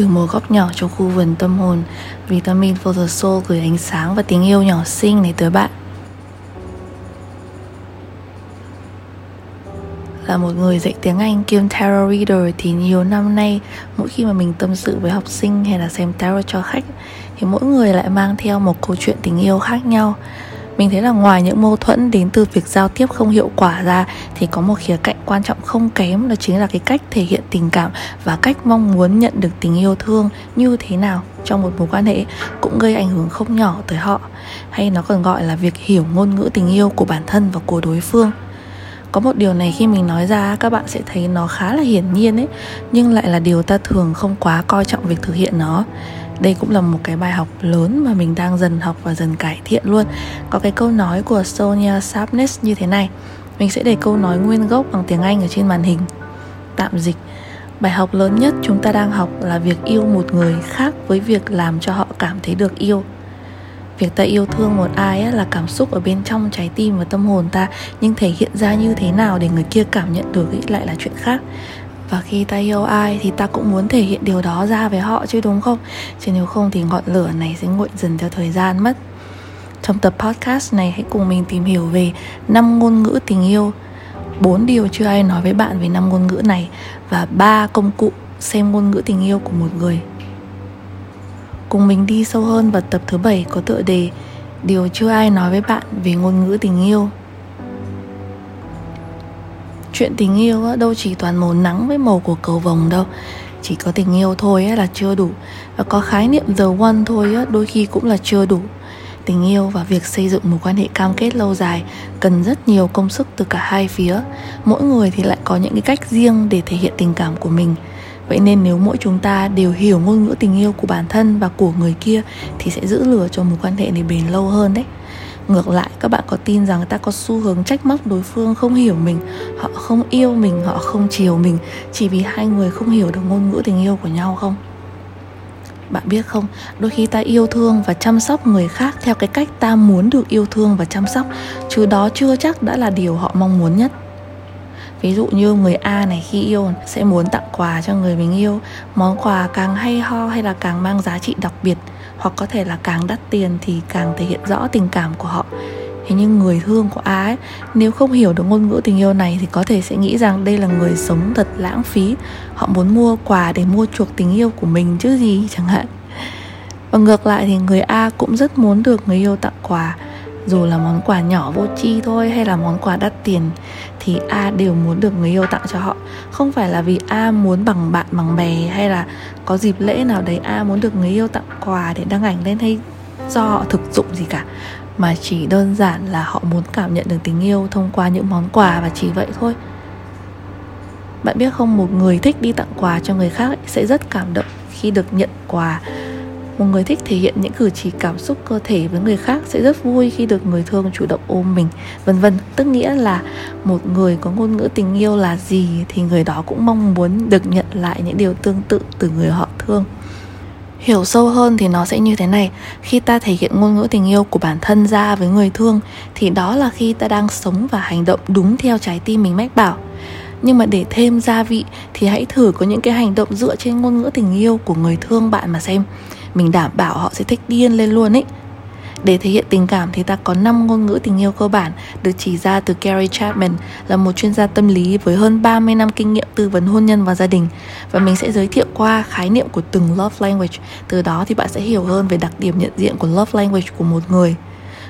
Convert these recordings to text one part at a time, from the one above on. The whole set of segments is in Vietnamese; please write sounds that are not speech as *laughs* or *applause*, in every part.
Từ một góc nhỏ trong khu vườn tâm hồn, Vitamin for the Soul gửi ánh sáng và tình yêu nhỏ xinh này tới bạn. Là một người dạy tiếng Anh kiêm tarot reader thì nhiều năm nay, Mỗi khi mà mình tâm sự với học sinh hay là xem tarot cho khách, Thì mỗi người lại mang theo một câu chuyện tình yêu khác nhau mình thấy là ngoài những mâu thuẫn đến từ việc giao tiếp không hiệu quả ra, thì có một khía cạnh quan trọng không kém, đó chính là cái cách thể hiện tình cảm và cách mong muốn nhận được tình yêu thương như thế nào trong một mối quan hệ cũng gây ảnh hưởng không nhỏ tới họ. Hay nó còn gọi là việc hiểu ngôn ngữ tình yêu của bản thân và của đối phương. Có một điều này khi mình nói ra, các bạn sẽ thấy nó khá là hiển nhiên ấy, nhưng lại là điều ta thường không quá coi trọng việc thực hiện nó đây cũng là một cái bài học lớn mà mình đang dần học và dần cải thiện luôn. Có cái câu nói của Sonia Sapnes như thế này. Mình sẽ để câu nói nguyên gốc bằng tiếng Anh ở trên màn hình. Tạm dịch. Bài học lớn nhất chúng ta đang học là việc yêu một người khác với việc làm cho họ cảm thấy được yêu. Việc ta yêu thương một ai là cảm xúc ở bên trong trái tim và tâm hồn ta, nhưng thể hiện ra như thế nào để người kia cảm nhận được ý lại là chuyện khác và khi ta yêu ai thì ta cũng muốn thể hiện điều đó ra với họ chứ, đúng không? Chứ nếu không thì ngọn lửa này sẽ nguội dần theo thời gian mất. Trong tập podcast này, hãy cùng mình tìm hiểu về năm ngôn ngữ tình yêu. Bốn điều chưa ai nói với bạn về năm ngôn ngữ này và ba công cụ xem ngôn ngữ tình yêu của một người. Cùng mình đi sâu hơn vào tập thứ bảy có tựa đề điều chưa ai nói với bạn về ngôn ngữ tình yêu chuyện tình yêu á, đâu chỉ toàn màu nắng với màu của cầu vồng đâu. Chỉ có tình yêu thôi là chưa đủ. Và có khái niệm the one thôi á, đôi khi cũng là chưa đủ. Tình yêu và việc xây dựng một quan hệ cam kết lâu dài cần rất nhiều công sức từ cả hai phía. Mỗi người thì lại có những cái cách riêng để thể hiện tình cảm của mình. Vậy nên nếu mỗi chúng ta đều hiểu ngôn ngữ tình yêu của bản thân và của người kia thì sẽ giữ lửa cho một quan hệ này bền lâu hơn đấy ngược lại, các bạn có tin rằng ta có xu hướng trách móc đối phương không hiểu mình, họ không yêu mình, họ không chiều mình, chỉ vì hai người không hiểu được ngôn ngữ tình yêu của nhau không? Bạn biết không, đôi khi ta yêu thương và chăm sóc người khác theo cái cách ta muốn được yêu thương và chăm sóc, chứ đó chưa chắc đã là điều họ mong muốn nhất. Ví dụ như người A này khi yêu sẽ muốn tặng quà cho người mình yêu, món quà càng hay ho hay là càng mang giá trị đặc biệt hoặc có thể là càng đắt tiền thì càng thể hiện rõ tình cảm của họ. Thế nhưng người thương của A ấy, nếu không hiểu được ngôn ngữ tình yêu này thì có thể sẽ nghĩ rằng đây là người sống thật lãng phí. Họ muốn mua quà để mua chuộc tình yêu của mình chứ gì chẳng hạn. Và ngược lại thì người A cũng rất muốn được người yêu tặng quà dù là món quà nhỏ vô chi thôi hay là món quà đắt tiền, thì a đều muốn được người yêu tặng cho họ. Không phải là vì a muốn bằng bạn, bằng bè, hay là có dịp lễ nào đấy a muốn được người yêu tặng quà để đăng ảnh lên hay do họ thực dụng gì cả. Mà chỉ đơn giản là họ muốn cảm nhận được tình yêu thông qua những món quà và chỉ vậy thôi. Bạn biết không, một người thích đi tặng quà cho người khác sẽ rất cảm động khi được nhận quà một người thích thể hiện những cử chỉ cảm xúc cơ thể với người khác sẽ rất vui khi được người thương chủ động ôm mình, vân vân. Tức nghĩa là một người có ngôn ngữ tình yêu là gì thì người đó cũng mong muốn được nhận lại những điều tương tự từ người họ thương. Hiểu sâu hơn thì nó sẽ như thế này. Khi ta thể hiện ngôn ngữ tình yêu của bản thân ra với người thương, thì đó là khi ta đang sống và hành động đúng theo trái tim mình mách bảo. Nhưng mà để thêm gia vị thì hãy thử có những cái hành động dựa trên ngôn ngữ tình yêu của người thương bạn mà xem mình đảm bảo họ sẽ thích điên lên luôn ấy. Để thể hiện tình cảm thì ta có 5 ngôn ngữ tình yêu cơ bản được chỉ ra từ Gary Chapman, là một chuyên gia tâm lý với hơn 30 năm kinh nghiệm tư vấn hôn nhân và gia đình. Và mình sẽ giới thiệu qua khái niệm của từng love language. Từ đó thì bạn sẽ hiểu hơn về đặc điểm nhận diện của love language của một người.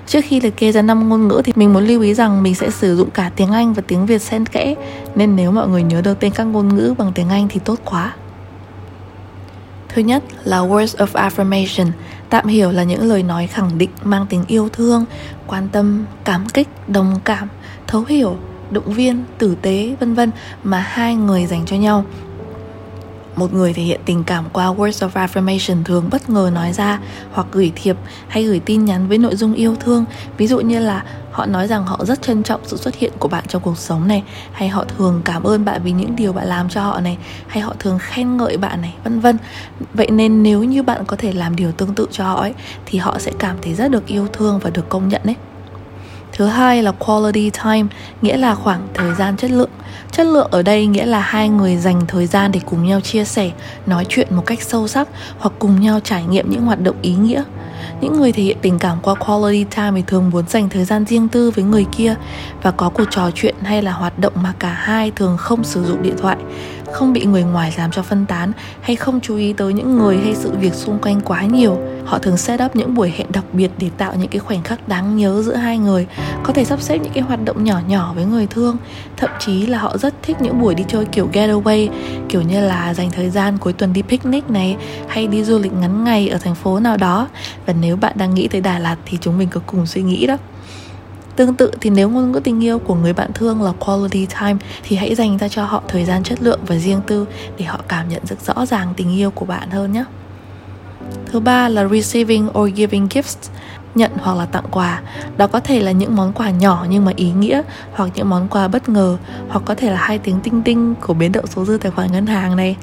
Trước khi liệt kê ra 5 ngôn ngữ thì mình muốn lưu ý rằng mình sẽ sử dụng cả tiếng Anh và tiếng Việt xen kẽ. Nên nếu mọi người nhớ được tên các ngôn ngữ bằng tiếng Anh thì tốt quá. Thứ nhất là words of affirmation, tạm hiểu là những lời nói khẳng định mang tính yêu thương, quan tâm, cảm kích, đồng cảm, thấu hiểu, động viên, tử tế, vân vân mà hai người dành cho nhau một người thể hiện tình cảm qua words of affirmation thường bất ngờ nói ra hoặc gửi thiệp hay gửi tin nhắn với nội dung yêu thương. Ví dụ như là, họ nói rằng họ rất trân trọng sự xuất hiện của bạn trong cuộc sống này. Hay, họ thường cảm ơn bạn vì những điều bạn làm cho họ này. Hay, họ thường khen ngợi bạn này, vân vân. Vậy nên nếu như bạn có thể làm điều tương tự cho họ ấy, thì họ sẽ cảm thấy rất được yêu thương và được công nhận đấy Thứ hai là quality time, nghĩa là khoảng thời gian chất lượng. Chất lượng ở đây nghĩa là hai người dành thời gian để cùng nhau chia sẻ, nói chuyện một cách sâu sắc hoặc cùng nhau trải nghiệm những hoạt động ý nghĩa. Những người thể hiện tình cảm qua quality time thì thường muốn dành thời gian riêng tư với người kia và có cuộc trò chuyện hay là hoạt động mà cả hai thường không sử dụng điện thoại không bị người ngoài làm cho phân tán hay không chú ý tới những người hay sự việc xung quanh quá nhiều. Họ thường set up những buổi hẹn đặc biệt để tạo những cái khoảnh khắc đáng nhớ giữa hai người, có thể sắp xếp những cái hoạt động nhỏ nhỏ với người thương. Thậm chí là họ rất thích những buổi đi chơi kiểu getaway, kiểu như là dành thời gian cuối tuần đi picnic này hay đi du lịch ngắn ngày ở thành phố nào đó. Và nếu bạn đang nghĩ tới Đà Lạt thì chúng mình có cùng suy nghĩ đó. Tương tự thì nếu ngôn ngữ tình yêu của người bạn thương là quality time thì hãy dành ra cho họ thời gian chất lượng và riêng tư để họ cảm nhận được rõ ràng tình yêu của bạn hơn nhé. Thứ ba là receiving or giving gifts, nhận hoặc là tặng quà đó có thể là những món quà nhỏ nhưng mà ý nghĩa, hoặc những món quà bất ngờ, hoặc có thể là hai tiếng tinh tinh của biến động số dư tài khoản ngân hàng này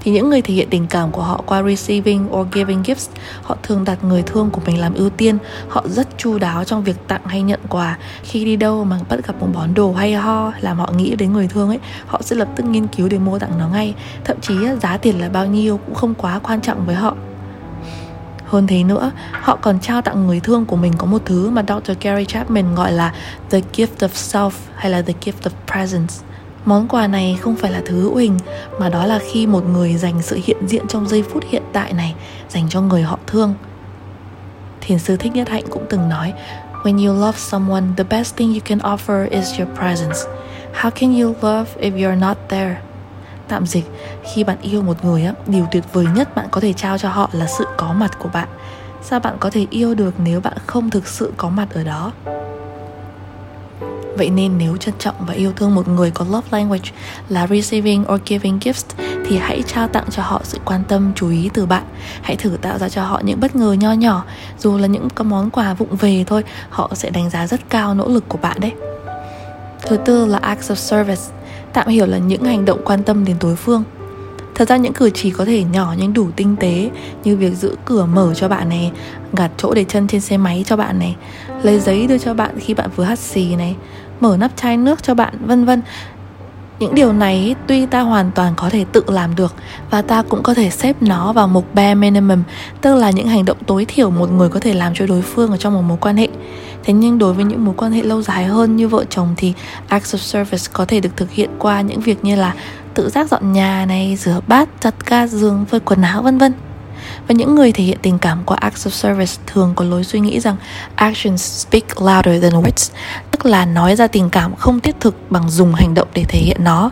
thì những người thể hiện tình cảm của họ qua receiving or giving gifts họ thường đặt người thương của mình làm ưu tiên. Họ rất chu đáo trong việc tặng hay nhận quà. Khi đi đâu mà bắt gặp một món đồ hay ho làm họ nghĩ đến người thương ấy họ sẽ lập tức nghiên cứu để mua tặng nó ngay. Thậm chí giá tiền là bao nhiêu cũng không quá quan trọng với họ. Hơn thế nữa, họ còn trao tặng người thương của mình có một thứ mà Dr. Gary Chapman gọi là the gift of self hay là the gift of presence. Món quà này không phải là thứ hữu hình mà đó là khi một người dành sự hiện diện trong giây phút hiện tại này dành cho người họ thương. Thiền sư Thích Nhất Hạnh cũng từng nói When you love someone, the best thing you can offer is your presence. How can you love if you're not there? Tạm dịch, khi bạn yêu một người, á, điều tuyệt vời nhất bạn có thể trao cho họ là sự có mặt của bạn. Sao bạn có thể yêu được nếu bạn không thực sự có mặt ở đó? Vậy nên nếu trân trọng và yêu thương một người có love language là receiving or giving gifts thì hãy trao tặng cho họ sự quan tâm, chú ý từ bạn. Hãy thử tạo ra cho họ những bất ngờ nho nhỏ, dù là những cái món quà vụng về thôi, họ sẽ đánh giá rất cao nỗ lực của bạn đấy. Thứ tư là acts of service, tạm hiểu là những hành động quan tâm đến đối phương. Thật ra những cử chỉ có thể nhỏ nhưng đủ tinh tế Như việc giữ cửa mở cho bạn này Gạt chỗ để chân trên xe máy cho bạn này Lấy giấy đưa cho bạn khi bạn vừa hắt xì này Mở nắp chai nước cho bạn vân vân những điều này tuy ta hoàn toàn có thể tự làm được và ta cũng có thể xếp nó vào mục bare minimum, tức là những hành động tối thiểu một người có thể làm cho đối phương ở trong một mối quan hệ. Thế nhưng đối với những mối quan hệ lâu dài hơn như vợ chồng thì acts of service có thể được thực hiện qua những việc như là tự giác dọn nhà này, rửa bát, giặt ga giường, phơi quần áo vân vân. Và những người thể hiện tình cảm qua acts of service thường có lối suy nghĩ rằng actions speak louder than words, tức là nói ra tình cảm không thiết thực bằng dùng hành động để thể hiện nó.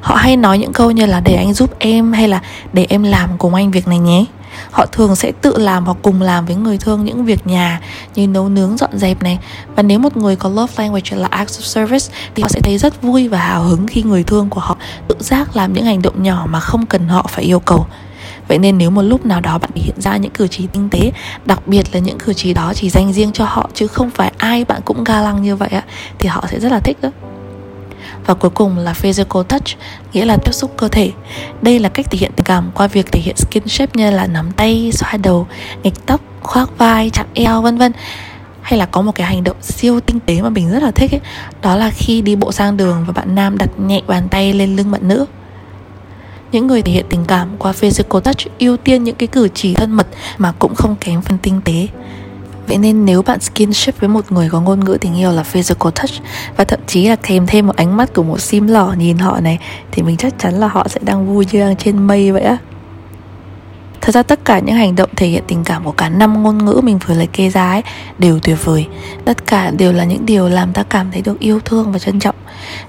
Họ hay nói những câu như là để anh giúp em hay là để em làm cùng anh việc này nhé. Họ thường sẽ tự làm hoặc cùng làm với người thương những việc nhà như nấu nướng, dọn dẹp này. Và nếu một người có love language là acts of service Thì họ sẽ thấy rất vui và hào hứng khi người thương của họ tự giác làm những hành động nhỏ mà không cần họ phải yêu cầu. Vậy nên nếu một lúc nào đó bạn hiện ra những cử chỉ tinh tế, Đặc biệt là những cử chỉ đó chỉ dành riêng cho họ Chứ không phải ai bạn cũng ga lăng như vậy á, Thì họ sẽ rất là thích đó và cuối cùng là physical touch, nghĩa là tiếp xúc cơ thể. Đây là cách thể hiện tình cảm qua việc thể hiện skinship như là nắm tay, xoa đầu, nghịch tóc, khoác vai, chạm eo, vân vân. Hay là có một cái hành động siêu tinh tế mà mình rất là thích ấy, đó là khi đi bộ sang đường và bạn nam đặt nhẹ bàn tay lên lưng bạn nữ. Những người thể hiện tình cảm qua physical touch ưu tiên những cái cử chỉ thân mật mà cũng không kém phần tinh tế. Vậy nên nếu bạn skinship với một người có ngôn ngữ tình yêu là physical touch Và thậm chí là kèm thêm một ánh mắt của một sim lỏ nhìn họ này, Thì mình chắc chắn là họ sẽ đang vui như đang trên mây vậy á. Thật ra tất cả những hành động thể hiện tình cảm của cả năm ngôn ngữ mình vừa liệt kê ra ấy đều tuyệt vời. Tất cả đều là những điều làm ta cảm thấy được yêu thương và trân trọng.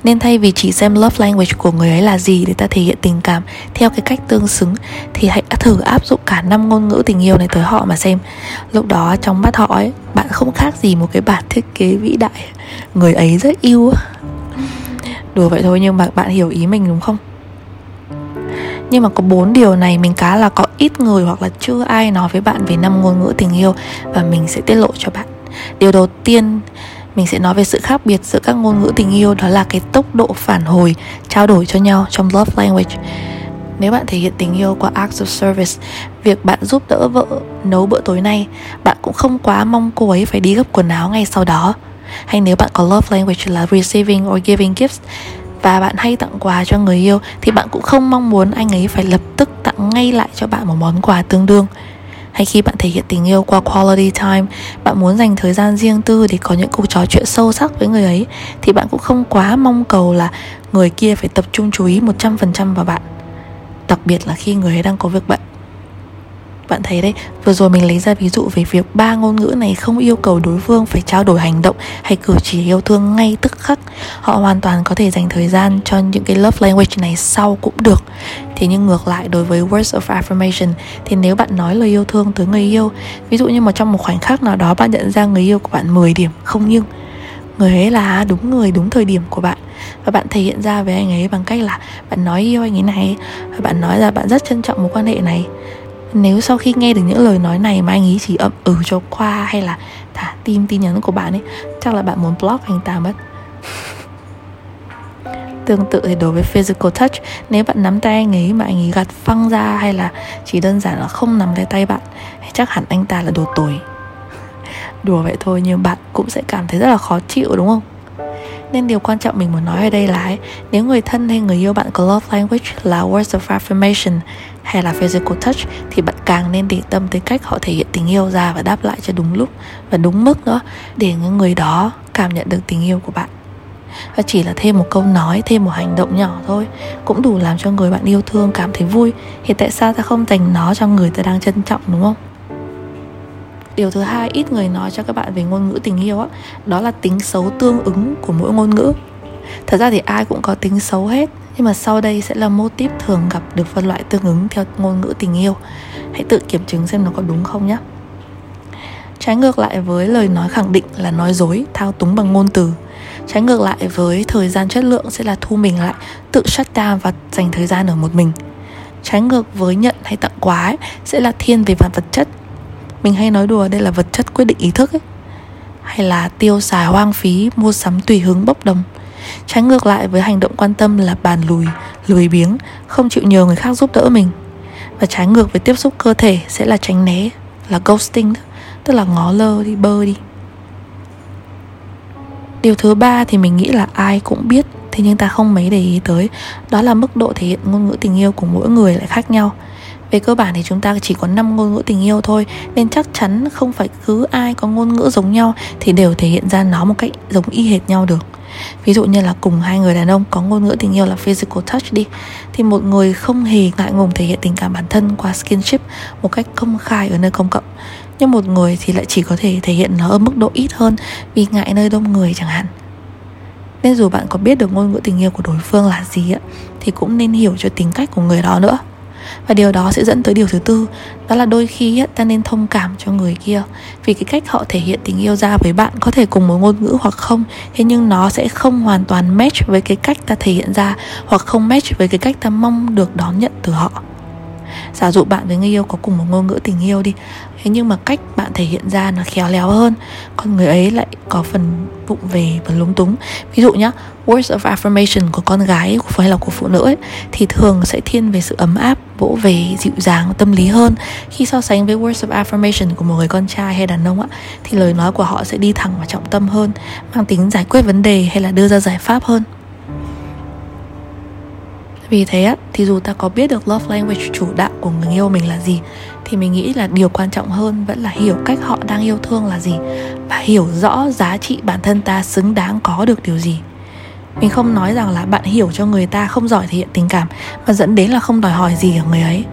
Nên thay vì chỉ xem love language của người ấy là gì để ta thể hiện tình cảm theo cái cách tương xứng thì hãy thử áp dụng cả năm ngôn ngữ tình yêu này tới họ mà xem. Lúc đó trong mắt họ ấy, bạn không khác gì một cái bản thiết kế vĩ đại. Người ấy rất yêu. Đùa vậy thôi nhưng mà bạn hiểu ý mình đúng không? nhưng mà có bốn điều này mình cá là có ít người hoặc là chưa ai nói với bạn về năm ngôn ngữ tình yêu và mình sẽ tiết lộ cho bạn. Điều đầu tiên, mình sẽ nói về sự khác biệt giữa các ngôn ngữ tình yêu, đó là cái tốc độ phản hồi, trao đổi cho nhau trong love language. Nếu bạn thể hiện tình yêu qua acts of service, việc bạn giúp đỡ vợ nấu bữa tối nay, bạn cũng không quá mong cô ấy phải đi gấp quần áo ngay sau đó. Hay nếu bạn có love language là receiving or giving gifts và bạn hay tặng quà cho người yêu thì bạn cũng không mong muốn anh ấy phải lập tức tặng ngay lại cho bạn một món quà tương đương. Hay khi bạn thể hiện tình yêu qua quality time, bạn muốn dành thời gian riêng tư để có những cuộc trò chuyện sâu sắc với người ấy, thì bạn cũng không quá mong cầu là người kia phải tập trung chú ý 100% vào bạn. Đặc biệt là khi người ấy đang có việc bận bạn thấy đấy, vừa rồi mình lấy ra ví dụ về việc ba ngôn ngữ này không yêu cầu đối phương phải trao đổi hành động hay cử chỉ yêu thương ngay tức khắc. Họ hoàn toàn có thể dành thời gian cho những cái love language này sau cũng được. Thế nhưng ngược lại, đối với words of affirmation, thì nếu bạn nói lời yêu thương tới người yêu, ví dụ như mà trong một khoảnh khắc nào đó bạn nhận ra người yêu của bạn 10 điểm không nhưng người ấy là đúng người, đúng thời điểm của bạn. Và bạn thể hiện ra với anh ấy bằng cách là bạn nói yêu anh ấy này, và bạn nói là bạn rất trân trọng mối quan hệ này nếu sau khi nghe được những lời nói này mà anh ấy chỉ ậm ừ cho qua hay là thả tim tin nhắn của bạn ấy chắc là bạn muốn block anh ta mất *laughs* Tương tự thì đối với physical touch Nếu bạn nắm tay anh ấy mà anh ấy gạt phăng ra Hay là chỉ đơn giản là không nắm lấy tay bạn Chắc hẳn anh ta là đồ tồi *laughs* Đùa vậy thôi nhưng bạn cũng sẽ cảm thấy rất là khó chịu đúng không? Nên điều quan trọng mình muốn nói ở đây là ấy, Nếu người thân hay người yêu bạn có love language là words of affirmation hay là physical touch thì bạn càng nên để tâm tới cách họ thể hiện tình yêu ra và đáp lại cho đúng lúc và đúng mức nữa, để những người đó cảm nhận được tình yêu của bạn. Và chỉ là thêm một câu nói, thêm một hành động nhỏ thôi, cũng đủ làm cho người bạn yêu thương cảm thấy vui. Thì tại sao ta không dành nó cho người ta đang trân trọng, đúng không? Điều thứ hai, ít người nói cho các bạn về ngôn ngữ tình yêu á, đó là tính xấu tương ứng của mỗi ngôn ngữ thật ra thì ai cũng có tính xấu hết nhưng mà sau đây sẽ là mô típ thường gặp được phân loại tương ứng theo ngôn ngữ tình yêu. Hãy tự kiểm chứng xem nó có đúng không nhé. Trái ngược lại với lời nói khẳng định là nói dối thao túng bằng ngôn từ. Trái ngược lại với thời gian chất lượng sẽ là thu mình lại tự shut down và dành thời gian ở một mình. Trái ngược với nhận hay tặng quà ấy, sẽ là thiên về mặt vật chất. Mình hay nói đùa đây là vật chất quyết định ý thức ấy. Hay là tiêu xài hoang phí mua sắm tùy hứng bốc đồng. Trái ngược lại với hành động quan tâm là bàn lùi, lười biếng, không chịu nhờ người khác giúp đỡ mình. Và trái ngược với tiếp xúc cơ thể sẽ là tránh né, là ghosting, tức là ngó lơ đi, bơ đi. Điều thứ ba thì mình nghĩ là ai cũng biết Thế nhưng ta không mấy để ý tới Đó là mức độ thể hiện ngôn ngữ tình yêu của mỗi người lại khác nhau về cơ bản thì chúng ta chỉ có 5 ngôn ngữ tình yêu thôi nên chắc chắn không phải cứ ai có ngôn ngữ giống nhau thì đều thể hiện ra nó một cách giống y hệt nhau được ví dụ như là cùng hai người đàn ông có ngôn ngữ tình yêu là physical touch đi thì một người không hề ngại ngùng thể hiện tình cảm bản thân qua skinship một cách công khai ở nơi công cộng. Nhưng một người thì lại chỉ có thể thể hiện nó ở mức độ ít hơn vì ngại nơi đông người chẳng hạn. Nên dù bạn có biết được ngôn ngữ tình yêu của đối phương là gì ấy, thì cũng nên hiểu cho tính cách của người đó nữa và điều đó sẽ dẫn tới điều thứ tư, đó là đôi khi ta nên thông cảm cho người kia. Vì cái cách họ thể hiện tình yêu ra với bạn có thể cùng một ngôn ngữ hoặc không, thế nhưng nó sẽ không hoàn toàn match với cái cách ta thể hiện ra, hoặc không match với cái cách ta mong được đón nhận từ họ. Giả dụ bạn với người yêu có cùng một ngôn ngữ tình yêu đi, thế nhưng mà cách bạn thể hiện ra nó khéo léo hơn còn người ấy lại có phần vụng về và lúng túng. Ví dụ nhá words of affirmation của con gái hay là của phụ nữ ấy, thì thường sẽ thiên về sự ấm áp vỗ về dịu dàng tâm lý hơn khi so sánh với words of affirmation của một người con trai hay đàn ông ạ. thì lời nói của họ sẽ đi thẳng vào trọng tâm hơn mang tính giải quyết vấn đề hay là đưa ra giải pháp hơn vì thế á, thì dù ta có biết được love language chủ đạo của người yêu mình là gì thì mình nghĩ là điều quan trọng hơn vẫn là hiểu cách họ đang yêu thương là gì và hiểu rõ giá trị bản thân ta xứng đáng có được điều gì mình không nói rằng là bạn hiểu cho người ta không giỏi thể hiện tình cảm, mà dẫn đến là không đòi hỏi gì ở người ấy.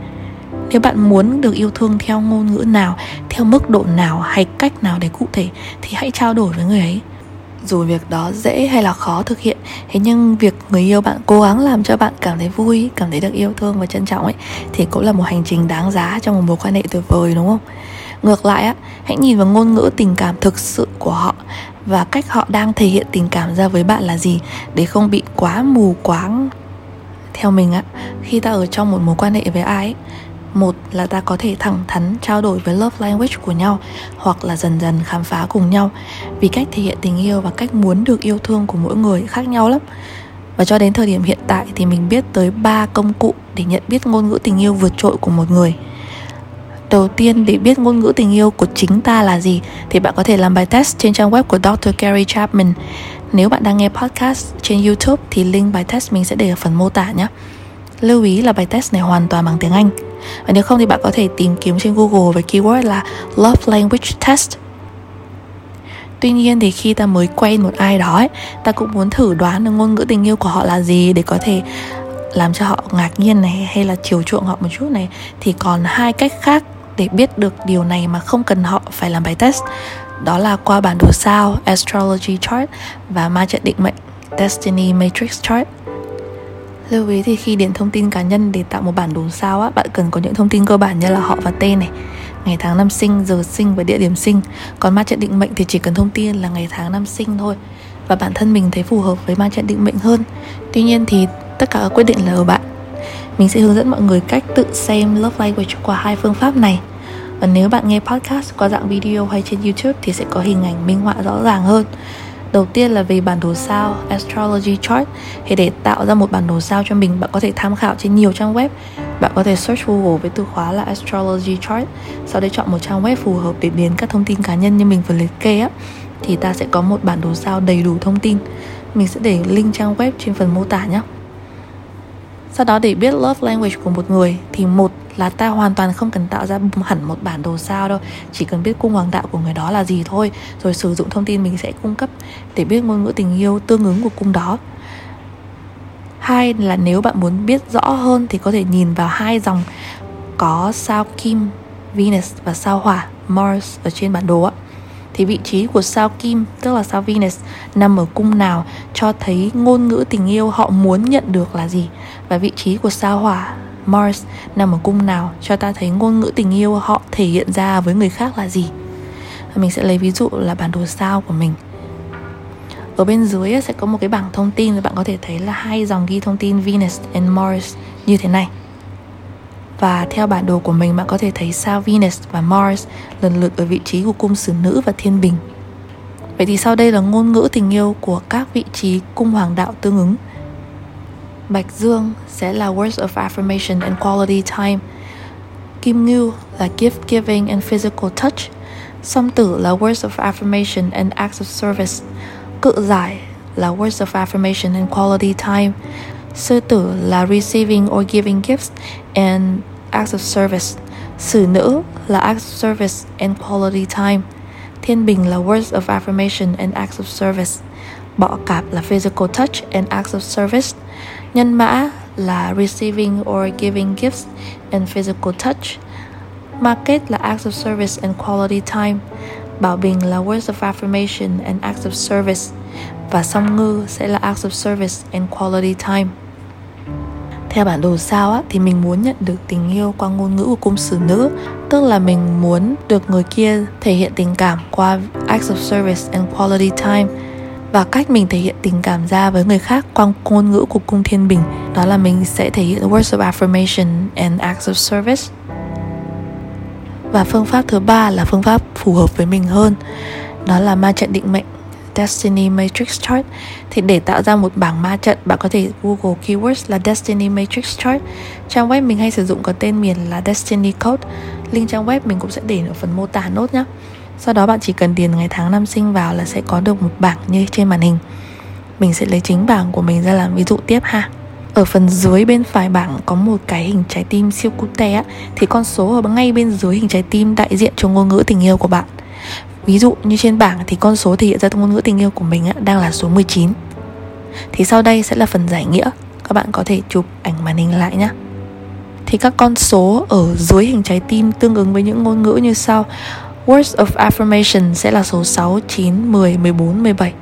Nếu bạn muốn được yêu thương theo ngôn ngữ nào, theo mức độ nào hay cách nào để cụ thể thì hãy trao đổi với người ấy. Dù việc đó dễ hay là khó thực hiện, thế nhưng việc người yêu bạn cố gắng làm cho bạn cảm thấy vui, cảm thấy được yêu thương và trân trọng ấy, thì cũng là một hành trình đáng giá trong một mối quan hệ tuyệt vời, đúng không? Ngược lại á, hãy nhìn vào ngôn ngữ tình cảm thực sự của họ và cách họ đang thể hiện tình cảm ra với bạn là gì? Để không bị quá mù quáng. Theo mình á khi ta ở trong một mối quan hệ với ai ấy, một là ta có thể thẳng thắn trao đổi với love language của nhau hoặc là dần dần khám phá cùng nhau. Vì cách thể hiện tình yêu và cách muốn được yêu thương của mỗi người khác nhau lắm. Và cho đến thời điểm hiện tại thì mình biết tới ba công cụ để nhận biết ngôn ngữ tình yêu vượt trội của một người. Đầu tiên để biết ngôn ngữ tình yêu của chính ta là gì thì bạn có thể làm bài test trên trang web của Dr. Gary Chapman. Nếu bạn đang nghe podcast trên YouTube thì link bài test mình sẽ để ở phần mô tả nhé. Lưu ý là bài test này hoàn toàn bằng tiếng Anh. Và nếu không thì bạn có thể tìm kiếm trên Google với keyword là Love Language Test. Tuy nhiên thì khi ta mới quen một ai đó ấy, ta cũng muốn thử đoán được ngôn ngữ tình yêu của họ là gì để có thể làm cho họ ngạc nhiên này hay là chiều chuộng họ một chút này thì còn hai cách khác để biết được điều này mà không cần họ phải làm bài test. Đó là qua bản đồ sao, astrology chart và ma trận định mệnh, destiny matrix chart. Lưu ý thì khi điền thông tin cá nhân để tạo một bản đồ sao á, bạn cần có những thông tin cơ bản như là họ và tên này, ngày tháng năm sinh, giờ sinh và địa điểm sinh. Còn ma trận định mệnh thì chỉ cần thông tin là ngày tháng năm sinh thôi và bản thân mình thấy phù hợp với ma trận định mệnh hơn. Tuy nhiên thì tất cả các quyết định là ở bạn mình sẽ hướng dẫn mọi người cách tự xem love language qua hai phương pháp này. Và nếu bạn nghe podcast qua dạng video hay trên youtube thì sẽ có hình ảnh minh họa rõ ràng hơn. Đầu tiên là về bản đồ sao, astrology chart. Thì để tạo ra một bản đồ sao cho mình, bạn có thể tham khảo trên nhiều trang web. Bạn có thể search google với từ khóa là astrology chart, sau đấy chọn một trang web phù hợp để điền các thông tin cá nhân như mình vừa liệt kê á, thì ta sẽ có một bản đồ sao đầy đủ thông tin. Mình sẽ để link trang web trên phần mô tả nhé sau đó để biết love language của một người thì một là ta hoàn toàn không cần tạo ra hẳn một bản đồ sao đâu. Chỉ cần biết cung hoàng đạo của người đó là gì thôi, rồi sử dụng thông tin mình sẽ cung cấp để biết ngôn ngữ tình yêu tương ứng của cung đó. Hai là nếu bạn muốn biết rõ hơn thì có thể nhìn vào hai dòng có sao kim, Venus và sao hỏa, Mars ở trên bản đồ á thì vị trí của sao kim, tức là sao Venus, nằm ở cung nào cho thấy ngôn ngữ tình yêu họ muốn nhận được là gì. Và vị trí của sao hỏa, Mars, nằm ở cung nào cho ta thấy ngôn ngữ tình yêu họ thể hiện ra với người khác là gì. Và mình sẽ lấy ví dụ là bản đồ sao của mình. Ở bên dưới sẽ có một cái bảng thông tin và bạn có thể thấy là hai dòng ghi thông tin Venus and Mars như thế này và theo bản đồ của mình, bạn có thể thấy sao Venus và Mars lần lượt ở vị trí của cung xử nữ và thiên bình. Vậy thì sau đây là ngôn ngữ tình yêu của các vị trí cung hoàng đạo tương ứng. Bạch Dương sẽ là words of affirmation and quality time. Kim Ngưu là gift giving and physical touch. Song Tử là words of affirmation and acts of service. Cự giải là words of affirmation and quality time. Sư tử là receiving or giving gifts and acts of service. Sử nữ là acts of service and quality time. Thiên bình là words of affirmation and acts of service. Bọ cạp là physical touch and acts of service. Nhân mã là receiving or giving gifts and physical touch. Market là acts of service and quality time. Bảo Bình là words of affirmation and acts of service. Và Song Ngư sẽ là acts of service and quality time theo bản đồ sao á, thì mình muốn nhận được tình yêu qua ngôn ngữ của cung xử nữ. Tức là mình muốn được người kia thể hiện tình cảm qua acts of service and quality time. Và cách mình thể hiện tình cảm ra với người khác qua ngôn ngữ của cung thiên bình. Đó là mình sẽ thể hiện words of affirmation and acts of service. Và phương pháp thứ ba là phương pháp phù hợp với mình hơn. Đó là ma trận định mệnh. Destiny Matrix Chart thì để tạo ra một bảng ma trận, bạn có thể Google keywords là Destiny Matrix Chart trang web mình hay sử dụng có tên miền là Destiny Code. Link trang web mình cũng sẽ để ở phần mô tả nốt nhé sau đó bạn chỉ cần điền ngày tháng năm sinh vào là sẽ có được một bảng như trên màn hình. Mình sẽ lấy chính bảng của mình ra làm ví dụ tiếp ha. Ở phần dưới bên phải bảng có một cái hình trái tim siêu cute á. Thì con số ở ngay bên dưới hình trái tim đại diện cho ngôn ngữ tình yêu của bạn. Ví dụ như trên bảng thì con số thể hiện ra ngôn ngữ tình yêu của mình đang là số 19 Thì sau đây sẽ là phần giải nghĩa. Các bạn có thể chụp ảnh màn hình lại nhé Thì các con số ở dưới hình trái tim tương ứng với những ngôn ngữ như sau. Words of affirmation sẽ là số 6, 9, 10, 14, 17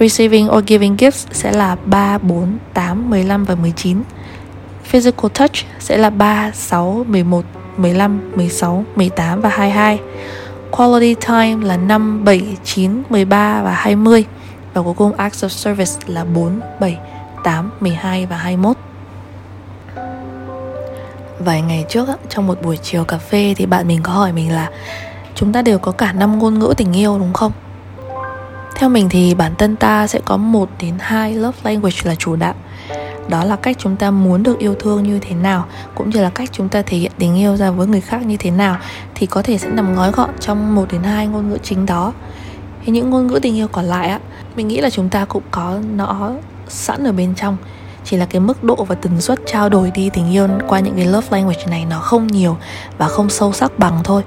Receiving or giving gifts sẽ là 3, 4, 8, 15 và 19 Physical touch sẽ là 3, 6, 11, 15, 16, 18 và 22 Quality time là 5, 7, 9, 13 và 20 Và cuối cùng Acts of Service là 4, 7, 8, 12 và 21 Vài ngày trước trong một buổi chiều cà phê thì bạn mình có hỏi mình là Chúng ta đều có cả năm ngôn ngữ tình yêu đúng không? Theo mình thì bản thân ta sẽ có 1 đến 2 love language là chủ đạo đó là cách chúng ta muốn được yêu thương như thế nào, cũng như là cách chúng ta thể hiện tình yêu ra với người khác như thế nào, thì có thể sẽ nằm gói gọn trong một đến hai ngôn ngữ chính đó. Thì những ngôn ngữ tình yêu còn lại á, mình nghĩ là chúng ta cũng có nó sẵn ở bên trong. Chỉ là cái mức độ và tần suất trao đổi đi tình yêu qua những cái love language này nó không nhiều và không sâu sắc bằng thôi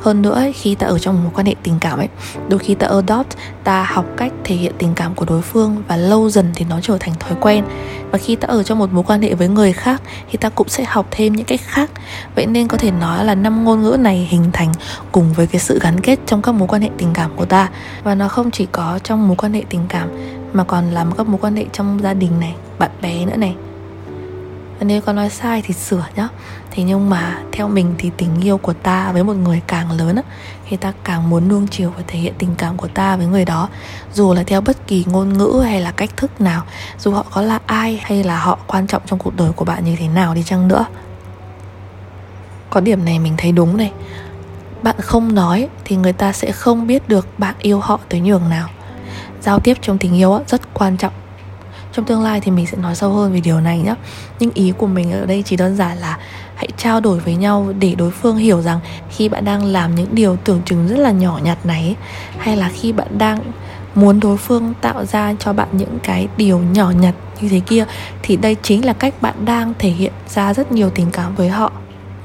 hơn nữa, khi ta ở trong một quan hệ tình cảm ấy, đôi khi ta adopt, ta học cách thể hiện tình cảm của đối phương và lâu dần thì nó trở thành thói quen. Và khi ta ở trong một mối quan hệ với người khác thì ta cũng sẽ học thêm những cách khác. Vậy nên có thể nói là năm ngôn ngữ này hình thành cùng với cái sự gắn kết trong các mối quan hệ tình cảm của ta. Và nó không chỉ có trong mối quan hệ tình cảm, mà còn là các mối quan hệ trong gia đình này, bạn bè nữa này và nếu có nói sai thì sửa nhá. Thế nhưng mà theo mình thì tình yêu của ta với một người càng lớn á, thì ta càng muốn nuông chiều và thể hiện tình cảm của ta với người đó. Dù là theo bất kỳ ngôn ngữ hay là cách thức nào, dù họ có là ai hay là họ quan trọng trong cuộc đời của bạn như thế nào đi chăng nữa. Có điểm này mình thấy đúng này. Bạn không nói thì người ta sẽ không biết được bạn yêu họ tới nhường nào. Giao tiếp trong tình yêu rất quan trọng trong tương lai thì mình sẽ nói sâu hơn về điều này nhé nhưng ý của mình ở đây chỉ đơn giản là hãy trao đổi với nhau để đối phương hiểu rằng khi bạn đang làm những điều tưởng chừng rất là nhỏ nhặt này hay là khi bạn đang muốn đối phương tạo ra cho bạn những cái điều nhỏ nhặt như thế kia, thì đây chính là cách bạn đang thể hiện ra rất nhiều tình cảm với họ.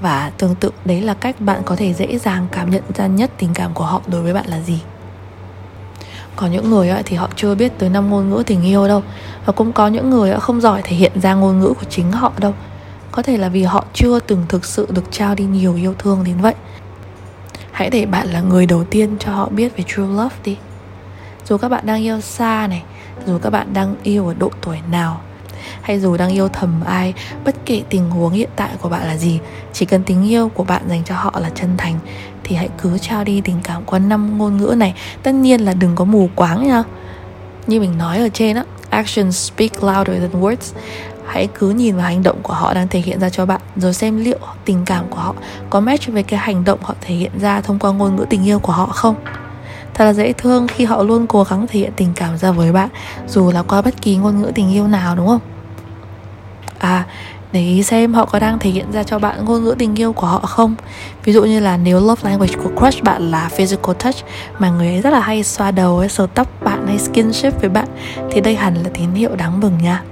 Và tương tự, đấy là cách bạn có thể dễ dàng cảm nhận ra nhất tình cảm của họ đối với bạn là gì có những người thì họ chưa biết tới năm ngôn ngữ tình yêu đâu. Và cũng có những người không giỏi thể hiện ra ngôn ngữ của chính họ đâu. Có thể là vì họ chưa từng thực sự được trao đi nhiều yêu thương đến vậy. Hãy để bạn là người đầu tiên cho họ biết về true love đi. Dù các bạn đang yêu xa này, dù các bạn đang yêu ở độ tuổi nào, hay dù đang yêu thầm ai, bất kể tình huống hiện tại của bạn là gì, chỉ cần tình yêu của bạn dành cho họ là chân thành thì hãy cứ trao đi tình cảm qua năm ngôn ngữ này. Tất nhiên là đừng có mù quáng nha. Như mình nói ở trên á, actions speak louder than words. Hãy cứ nhìn vào hành động của họ đang thể hiện ra cho bạn, rồi xem liệu tình cảm của họ có match với cái hành động họ thể hiện ra thông qua ngôn ngữ tình yêu của họ không. Thật là dễ thương khi họ luôn cố gắng thể hiện tình cảm ra với bạn, dù là qua bất kỳ ngôn ngữ tình yêu nào, đúng không? À để ý xem họ có đang thể hiện ra cho bạn ngôn ngữ tình yêu của họ không? Ví dụ như là nếu love language của crush bạn là physical touch, mà người ấy rất là hay xoa đầu hay sờ tóc bạn hay skinship với bạn, thì đây hẳn là tín hiệu đáng mừng nha.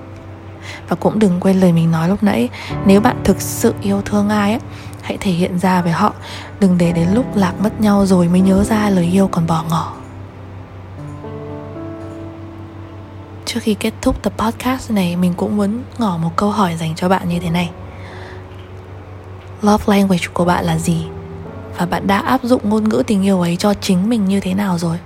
Và cũng đừng quên lời mình nói lúc nãy, nếu bạn thực sự yêu thương ai ấy, hãy thể hiện ra với họ. Đừng để đến lúc lạc mất nhau rồi mới nhớ ra lời yêu còn bỏ ngỏ. Trước khi kết thúc tập podcast này, mình cũng muốn ngỏ một câu hỏi dành cho bạn như thế này. Love language của bạn là gì? Và bạn đã áp dụng ngôn ngữ tình yêu ấy cho chính mình như thế nào rồi?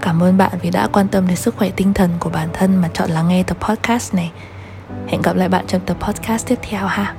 Cảm ơn bạn vì đã quan tâm đến sức khỏe tinh thần của bản thân mà chọn lắng nghe tập podcast này. Hẹn gặp lại bạn trong tập podcast tiếp theo ha.